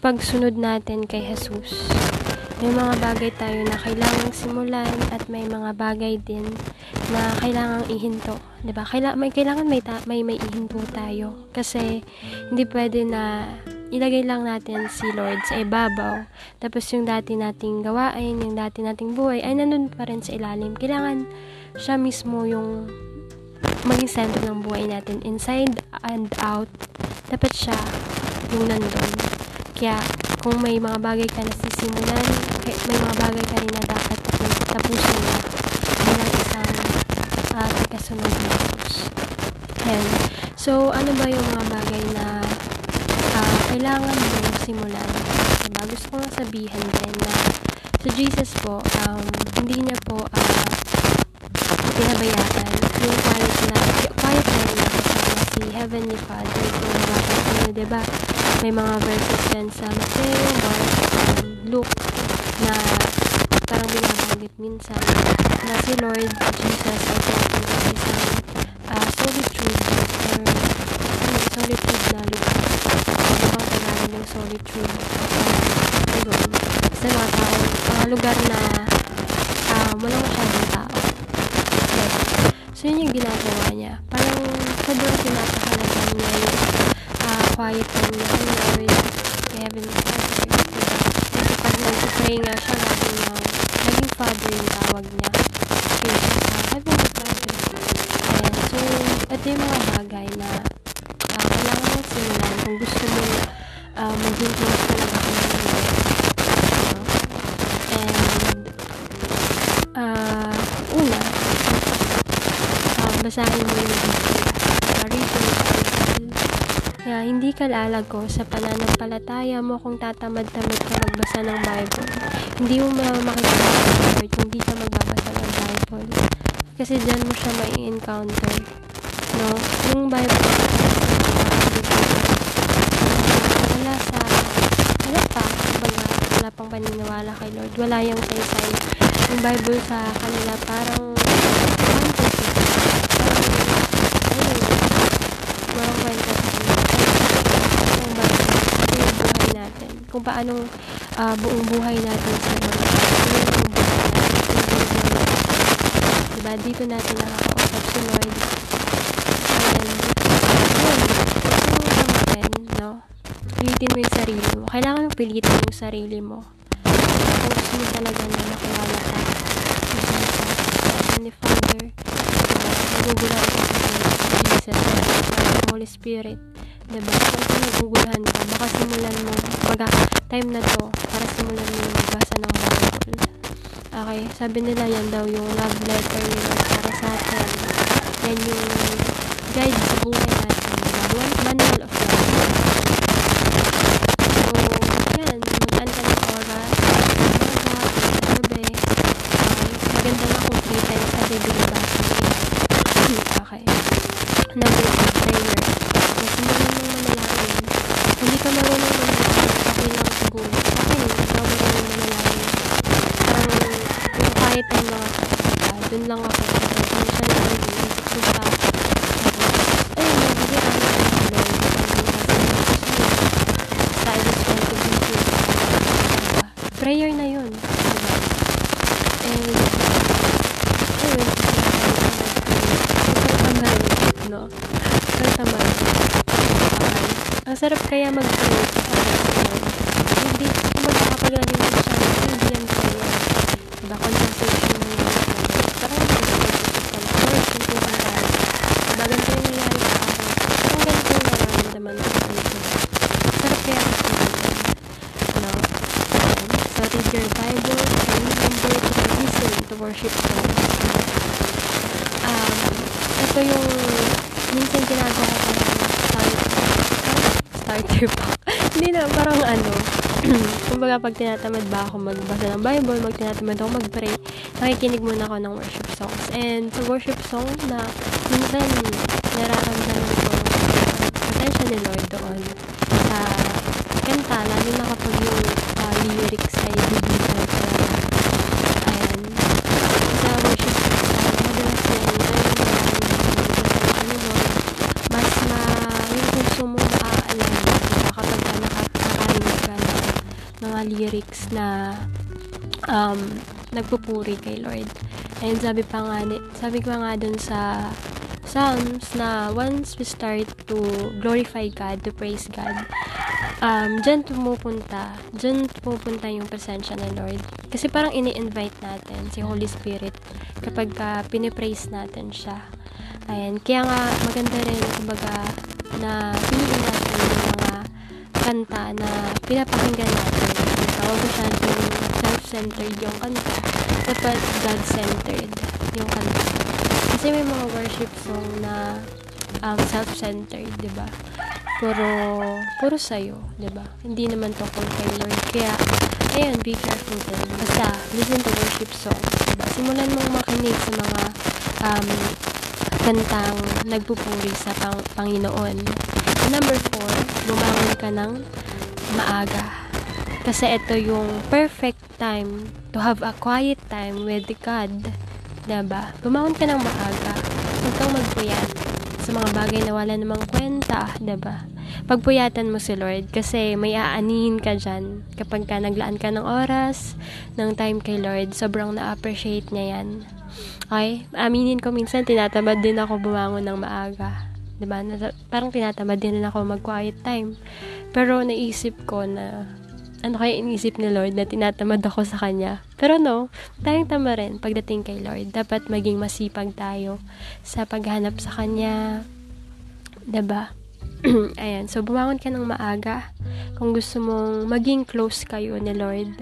pagsunod natin kay Jesus. May mga bagay tayo na kailangang simulan at may mga bagay din na kailangang ihinto. 'Di ba? Kaila may kailangan may ta- may may ihinto tayo kasi hindi pwede na ilagay lang natin si Lord sa ibabaw. Tapos yung dati nating gawain, yung dati nating buhay ay nandun pa rin sa ilalim. Kailangan siya mismo yung maging sentro ng buhay natin inside and out. Dapat siya yung nandun. Kaya kung may mga bagay ka na sisimulan, may mga bagay ka rin na dapat tapusin mo bilang isang uh, kasunod na Diyos. And, so, ano ba yung mga bagay na uh, kailangan mo simulan? Diba? Gusto ko nga sabihin din na sa Jesus po, um, hindi niya po uh, pinabayaan yung quiet na, quiet na niya kasama si Heavenly Father kung nababasa niyo, diba? May mga verses yan sa Mateo, Mark, um, Luke, na parang binabanggit minsan na si Lord Jesus ay tinatawag isang uh, solitude or ano, solitude na lugar. Ano bang pangalan ng solitude? Ayun. Sa mga tao, mga lugar na uh, walang masyadong tao. Yes. So, yun yung ginagawa niya. Parang sobrang pinapahalagan niya yung uh, quiet time niya kay Lord, kay Heavenly Father. Kasi pag nag-pray nga siya, lagi niya, naging Father yung tawag niya. Okay, uh, Heavenly Father. So, ito yung mga bagay na uh, kailangan mong simulan kung gusto mo uh, maging close talaga kay Lord. No? And, uh, una, uh, basahin mo yung Biblia. Uh, read your Bible. Kaya hindi ka lalago sa pananampalataya mo kung tatamad-tamad ka magbasa ng Bible. Hindi mo makikita sa kung hindi ka magbabasa ng Bible. Kasi dyan mo siya mai encounter No? Yung Bible, wala sa, wala pa, kumbaga, wala pang paniniwala kay Lord. Wala yung saysay. Yung Bible sa kanila parang, fantasy. Parang, ayun, walang kwenta sa kanila. Yung Bible, ito yung buhay natin. Kung paano uh, buong buhay natin sa natin. Diba? Dito natin nakakausap si Lord. pilitin mo yung sarili mo. Kailangan mo pilitin yung sarili mo. Kung gusto mo talaga na makilala ka Heavenly Father, nagugulahan ka sa Jesus, Holy Spirit, diba? Kung nagugulahan ka, baka simulan mo, baga, time na to, para simulan mo yung magbasa ng Bible. Okay, sabi nila yan daw yung love letter nila para sa atin. Yan yung guide sa buhay natin. Diba? Manual of life. Okay. Number two, prayer. Simulan mong manalangin. Hindi ka marunong manalangin. Okay lang siguro. Okay, ikaw marunong manalangin. Parang, yung kahit ang mga kapita, dun lang ako. Dun siya lang yung punta. Ayun, nabigyan ako ng Lord. Sa I just want to be here. Prayer na yun. Diba? And, ayun, no? Pero tama. Okay. Ang sarap kaya mag-pray Hindi, kung magkakapaglagay mo siya, hindi yan kaya. Diba, concentration mo yung parang mag-focus ka lang. Or, suntukan ka. Diba, ganito yung nangyari sa akin. Kung ganito yung nararamdaman ko sa ito. Sarap kaya kasi No? So, read Bible and remember to listen to worship songs. Um, ito yung minsan ginagawa ko ng starter, starter pack. Hindi na, parang ano, kumbaga pag tinatamad ba ako magbasa ng Bible, mag tinatamad ako mag-pray, nakikinig muna ako ng worship songs. And sa worship song na minsan nararamdaman ko attention ni Lord doon sa kanta, lalo na kapag yung uh, lyrics ay biblical talaga. Ayan. Sa worship songs, madalas yan, mas ma yung puso mo maaalam diba? kapag ka nakakarinig ka ng na um, nagpupuri kay Lord. And sabi pa nga, sabi ko nga dun sa Psalms na once we start to glorify God, to praise God, um, dyan pumupunta, dyan pumupunta yung presensya ng Lord. Kasi parang ini-invite natin si Holy Spirit kapag uh, pinipraise natin siya. Ayan, kaya nga maganda rin, kumbaga, na piliin natin yung mga kanta na pinapakinggan natin. Ko siya self-centered yung kanta. Dapat God-centered yung kanta. Kasi may mga worship song na um, self-centered, di ba? Puro, puro sa'yo, di ba? Hindi naman kung kay Lord. Kaya, ayan, be careful din. Basta, listen to worship songs, di ba? Simulan mong makinig sa mga um, kantang nagpupuri sa pang Panginoon. Number four, bumangon ka ng maaga. Kasi ito yung perfect time to have a quiet time with God. Diba? Bumangon ka ng maaga. Huwag kang magpuyat sa mga bagay na wala namang kwenta. Diba? Pagpuyatan mo si Lord kasi may aanihin ka dyan. Kapag ka naglaan ka ng oras, ng time kay Lord, sobrang na-appreciate niya yan. Okay? Aminin ko minsan, tinatamad din ako bumangon ng maaga. Diba? Parang tinatamad din ako mag-quiet time. Pero naisip ko na ano kaya inisip ni Lord na tinatamad ako sa Kanya. Pero no, tayong tama rin pagdating kay Lord. Dapat maging masipag tayo sa paghanap sa Kanya. Diba? Ayan. So, bumangon ka ng maaga kung gusto mong maging close kayo ni Lord.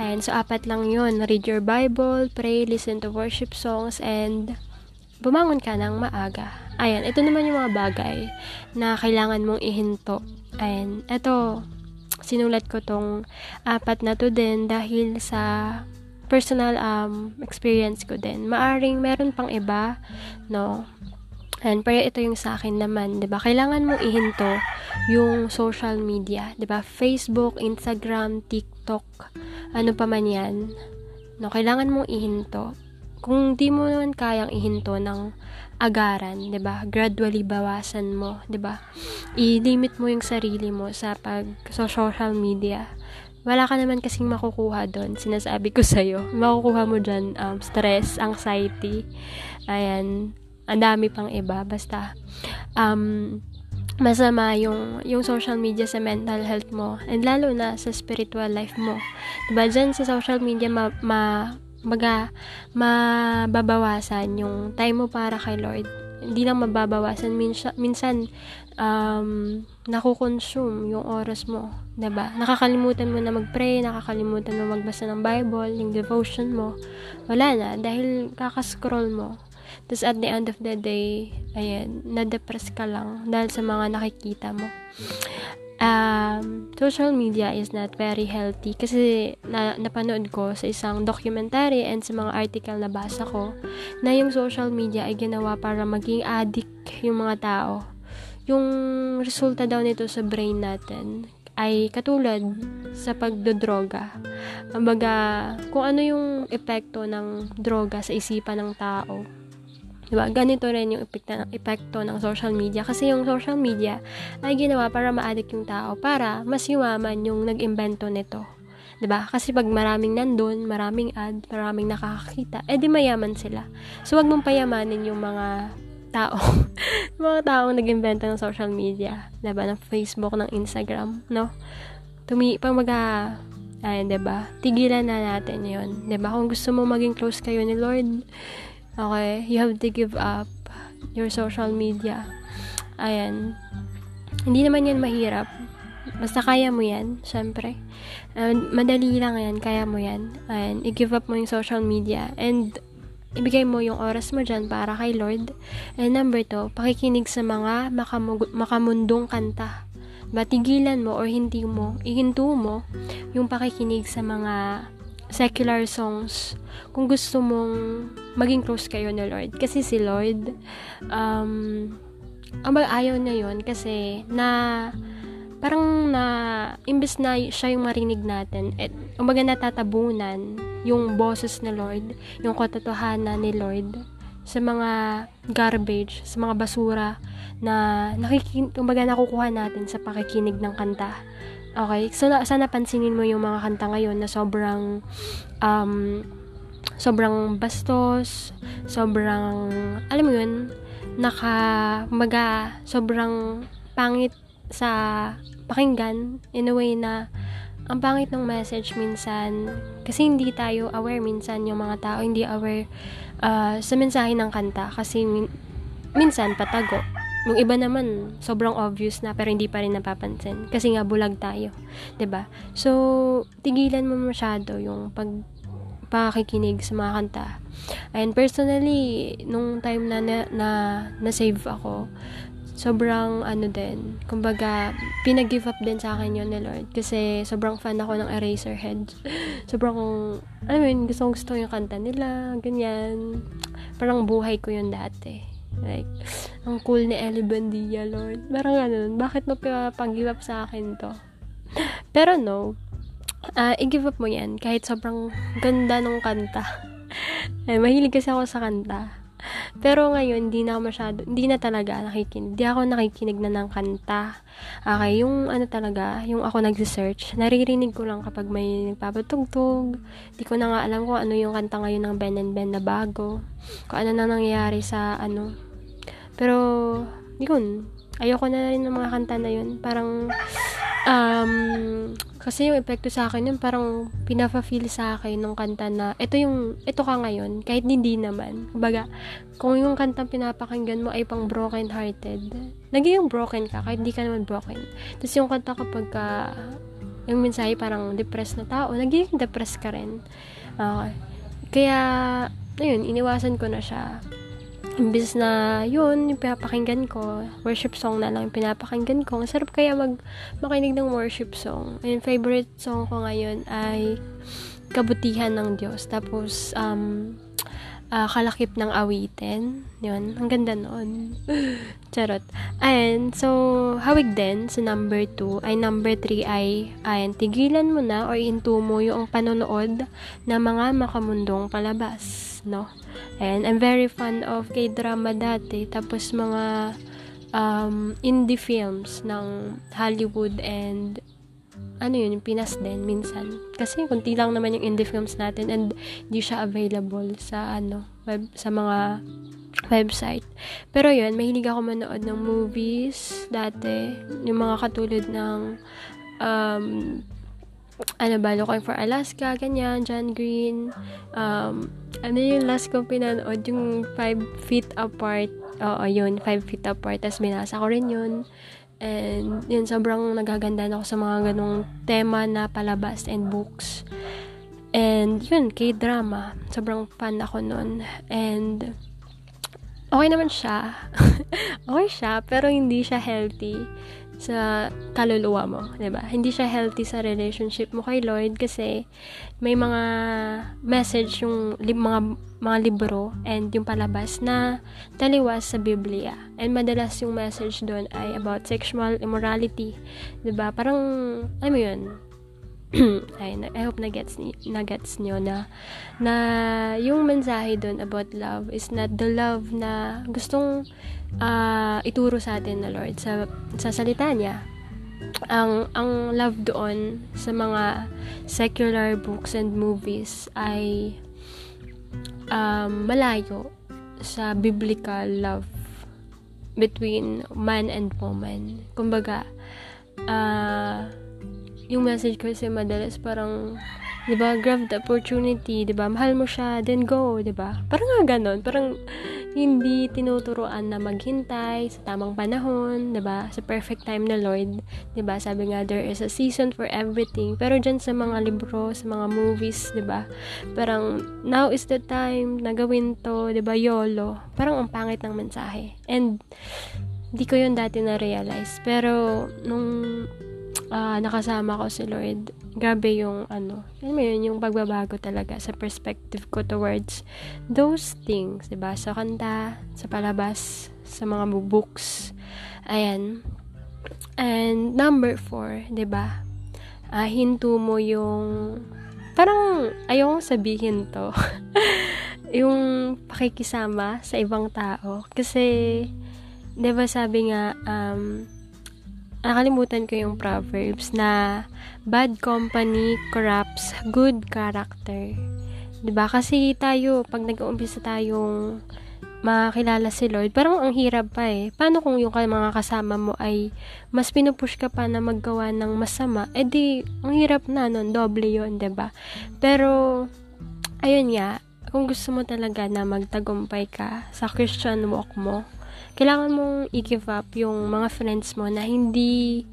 Ayan, so apat lang yon Read your Bible, pray, listen to worship songs, and bumangon ka ng maaga. Ayan, ito naman yung mga bagay na kailangan mong ihinto. Ayan, ito, sinulat ko tong apat na to din dahil sa personal um, experience ko din. Maaring meron pang iba, no? And pero ito yung sa akin naman, 'di ba? Kailangan mong ihinto yung social media, 'di ba? Facebook, Instagram, TikTok, ano pa man 'yan. No, kailangan mong ihinto. Kung di mo naman kayang ihinto ng agaran, 'di ba? Gradually bawasan mo, 'di ba? I-limit mo yung sarili mo sa pag sa social media. Wala ka naman kasing makukuha doon. Sinasabi ko sa'yo. Makukuha mo dyan um, stress, anxiety. Ayan ang dami pang iba basta um masama yung yung social media sa mental health mo and lalo na sa spiritual life mo. Diba dyan sa social media ma, ma baga mababawasan yung time mo para kay Lord. Hindi lang mababawasan minsan minsan um nakukonsume yung oras mo, ba? Nakakalimutan mo na mag-pray, nakakalimutan mo magbasa ng Bible, yung devotion mo. Wala na dahil kaka-scroll mo tapos at the end of the day, ayan, na-depress ka lang dahil sa mga nakikita mo. Um, social media is not very healthy kasi na, napanood ko sa isang documentary and sa mga article na basa ko na yung social media ay ginawa para maging addict yung mga tao. Yung resulta daw nito sa brain natin ay katulad sa pagdodroga. Kumbaga, kung ano yung epekto ng droga sa isipan ng tao, Diba? Ganito rin yung epekto, epekto ng social media. Kasi yung social media ay ginawa para ma-addict yung tao, para mas yumaman yung nag-imbento nito. 'di ba? Kasi pag maraming nandun, maraming ad, maraming nakakakita, eh di mayaman sila. So wag mong payamanin yung mga tao. mga taong nag-invento ng social media, 'di ba? Ng Facebook, ng Instagram, no? Tumi pag mag ay, 'di ba? Tigilan na natin 'yon, 'di ba? Kung gusto mo maging close kayo ni Lord, Okay? You have to give up your social media. Ayan. Hindi naman yan mahirap. Basta kaya mo yan, syempre. And madali lang yan, kaya mo yan. Ayan, i-give up mo yung social media. And ibigay mo yung oras mo dyan para kay Lord. And number two, pakikinig sa mga makamug- makamundong kanta. Batigilan mo or hindi mo, ihinto mo yung pakikinig sa mga secular songs kung gusto mong maging close kayo ni Lord. Kasi si Lord, um, ang ayaw niya yun kasi na parang na imbes na siya yung marinig natin at umaga natatabunan yung boses ni Lord, yung katotohanan ni Lord sa mga garbage, sa mga basura na nakikin, kumbaga nakukuha natin sa pakikinig ng kanta Okay? So, na, sana pansinin mo yung mga kanta ngayon na sobrang, um, sobrang bastos, sobrang, alam mo yun, naka, maga, sobrang pangit sa pakinggan in a way na ang pangit ng message minsan kasi hindi tayo aware minsan yung mga tao hindi aware uh, sa mensahe ng kanta kasi min- minsan patago yung iba naman sobrang obvious na pero hindi pa rin napapansin kasi nga bulag tayo ba so tigilan mo masyado yung pag pakikinig sa mga kanta and personally nung time na na, na, na save ako sobrang ano din, kumbaga, pinag-give up din sa akin yun ni Lord. Kasi sobrang fan ako ng Eraserhead. sobrang, I mean, gusto gusto yung kanta nila, ganyan. Parang buhay ko yun dati. Like, ang cool ni Ellie Bandia, Lord. Parang ganun, bakit mo pag-give up sa akin to? Pero no, uh, i-give up mo yan kahit sobrang ganda ng kanta. Ay, mahilig kasi ako sa kanta. Pero ngayon, hindi na ako masyado, hindi na talaga nakikinig. Hindi ako nakikinig na ng kanta. Okay, yung ano talaga, yung ako nag-search, naririnig ko lang kapag may nagpapatugtog. Hindi ko na nga alam kung ano yung kanta ngayon ng Ben and Ben na bago. Kung ano na nangyayari sa ano. Pero, yun. Ayoko na rin ng mga kanta na yun. Parang, um, kasi yung epekto sa akin yun, parang pinafa-feel sa akin nung kanta na, ito yung, ito ka ngayon, kahit hindi naman. Kumbaga, kung yung kantang pinapakinggan mo ay pang broken hearted, naging broken ka, kahit hindi ka naman broken. Tapos yung kanta kapag ka, yung mensahe parang depressed na tao, naging depressed ka rin. Okay. Kaya, ayun, iniwasan ko na siya imbis na yun, yung pinapakinggan ko, worship song na lang yung pinapakinggan ko. Ang sarap kaya mag makinig ng worship song. And favorite song ko ngayon ay Kabutihan ng Diyos. Tapos, um, uh, kalakip ng awitin. Yun, ang ganda noon. Charot. And, so, hawig din sa number 2, ay number 3 ay, ay tigilan mo na or into mo yung panonood ng mga makamundong palabas. No? And I'm very fan of K-drama dati. Tapos mga um, indie films ng Hollywood and ano yun, yung Pinas din minsan. Kasi kunti lang naman yung indie films natin and di siya available sa ano, web, sa mga website. Pero yun, mahilig ako manood ng movies dati. Yung mga katulad ng um, ano ba, Looking for Alaska, ganyan, John Green. Um, ano yung last ko pinanood? Yung 5 feet apart. Oo, yun, 5 feet apart. Tapos binasa ko rin yun. And yun, sobrang nagaganda na ako sa mga ganong tema na palabas and books. And yun, K-drama. Sobrang fan ako nun. And okay naman siya. okay siya, pero hindi siya healthy sa kaluluwa mo, 'di ba? Hindi siya healthy sa relationship mo kay Lord kasi may mga message yung li- mga mga libro and yung palabas na taliwas sa Biblia. And madalas yung message doon ay about sexual immorality, 'di ba? Parang ano 'yun? ay, I hope na gets na gets niyo na na yung mensahe doon about love is not the love na gustong uh, ituro sa atin na Lord sa, sa salita niya. Ang, ang love doon sa mga secular books and movies ay um, malayo sa biblical love between man and woman. Kumbaga, uh, yung message ko kasi madalas parang 'di ba grab the opportunity 'di ba mahal mo siya then go 'di ba parang nga ganon parang hindi tinuturuan na maghintay sa tamang panahon, 'di ba? Sa perfect time na Lord, 'di ba? Sabi nga there is a season for everything. Pero diyan sa mga libro, sa mga movies, 'di ba? Parang now is the time na gawin 'to, 'di ba? YOLO. Parang ang pangit ng mensahe. And hindi ko 'yun dati na realize. Pero nung uh, nakasama ko si Lord, grabe yung ano, alam mo yun, yung pagbabago talaga sa perspective ko towards those things, 'di ba? Sa kanta, sa palabas, sa mga books. Ayan. And number four, ba? Uh, hinto mo yung parang ayong sabihin to. yung pakikisama sa ibang tao kasi ba sabi nga um nakalimutan ko yung proverbs na bad company corrupts good character. 'Di ba? Kasi tayo pag nag-uumpisa tayong makakilala si Lord, parang ang hirap pa eh. Paano kung yung mga kasama mo ay mas pinupush ka pa na maggawa ng masama? Eh di, ang hirap na nun, doble yun, ba diba? Pero, ayun nga, kung gusto mo talaga na magtagumpay ka sa Christian walk mo, kailangan mong i-give up yung mga friends mo na hindi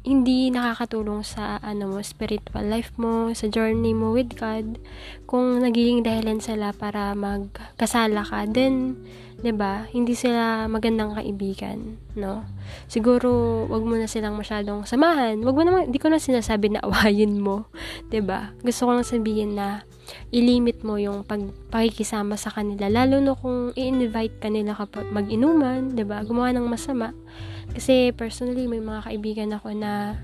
hindi nakakatulong sa ano mo spiritual life mo, sa journey mo with God. Kung nagiging dahilan sila para magkasala ka, then 'di ba? Hindi sila magandang kaibigan, no? Siguro wag mo na silang masyadong samahan. Wag mo naman hindi ko na sinasabi na awayin mo, 'di ba? Gusto ko lang sabihin na i-limit mo yung pag pakikisama sa kanila lalo na kung i-invite ka nila kapag mag-inuman, 'di ba? Gumawa ng masama. Kasi personally may mga kaibigan ako na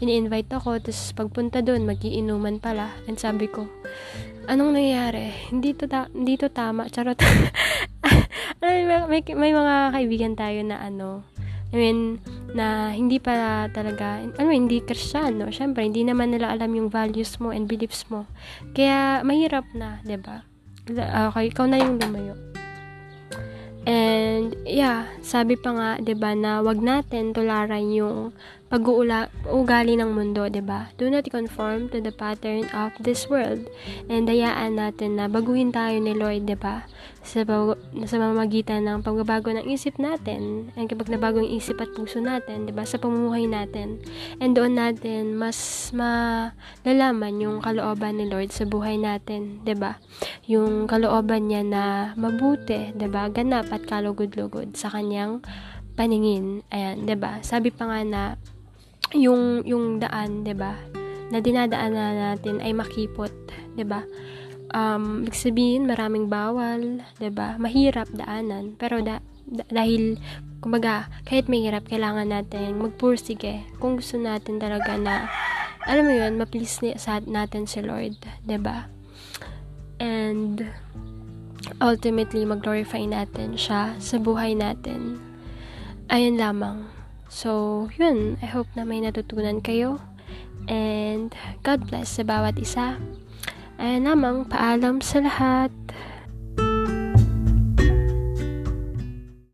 ini-invite ako tapos pagpunta doon magiinuman pala. And sabi ko, anong nangyayari? Hindi to ta- hindi to tama. Charot. may, may, may mga kaibigan tayo na ano, I mean, na hindi pa talaga, ano, hindi kristyano. Siyempre, hindi naman nila alam yung values mo and beliefs mo. Kaya, mahirap na, ba diba? Okay, ikaw na yung lumayo. And, yeah, sabi pa nga, 'di ba na wag natin tularan yung pag-uugali ng mundo, ba? Do not conform to the pattern of this world. And hayaan natin na baguhin tayo ni Lord, ba? Sa sa mamamagitan ng pagbabago ng isip natin, and kapag nabago ang isip at puso natin, ba? Sa pamumuhay natin. And doon natin mas malalaman yung kalooban ni Lord sa buhay natin, ba? Yung kalooban niya na mabuti, ba? Ganap at kalugod-lugod sa kanyang paningin. Ayan, ba? Sabi pa nga na yung yung daan, 'di ba? Na dinadaanan natin ay makipot, 'di ba? Um, ibig sabihin maraming bawal, 'di ba? Mahirap daanan, pero da, da, dahil kumbaga, kahit mahirap, kailangan natin magpursige kung gusto natin talaga na alam mo 'yun, ma-please ni, sa natin si Lord, 'di ba? And ultimately mag-glorify natin siya sa buhay natin. Ayun lamang. So, yun. I hope na may natutunan kayo. And God bless sa bawat isa. Ayan namang, paalam sa lahat.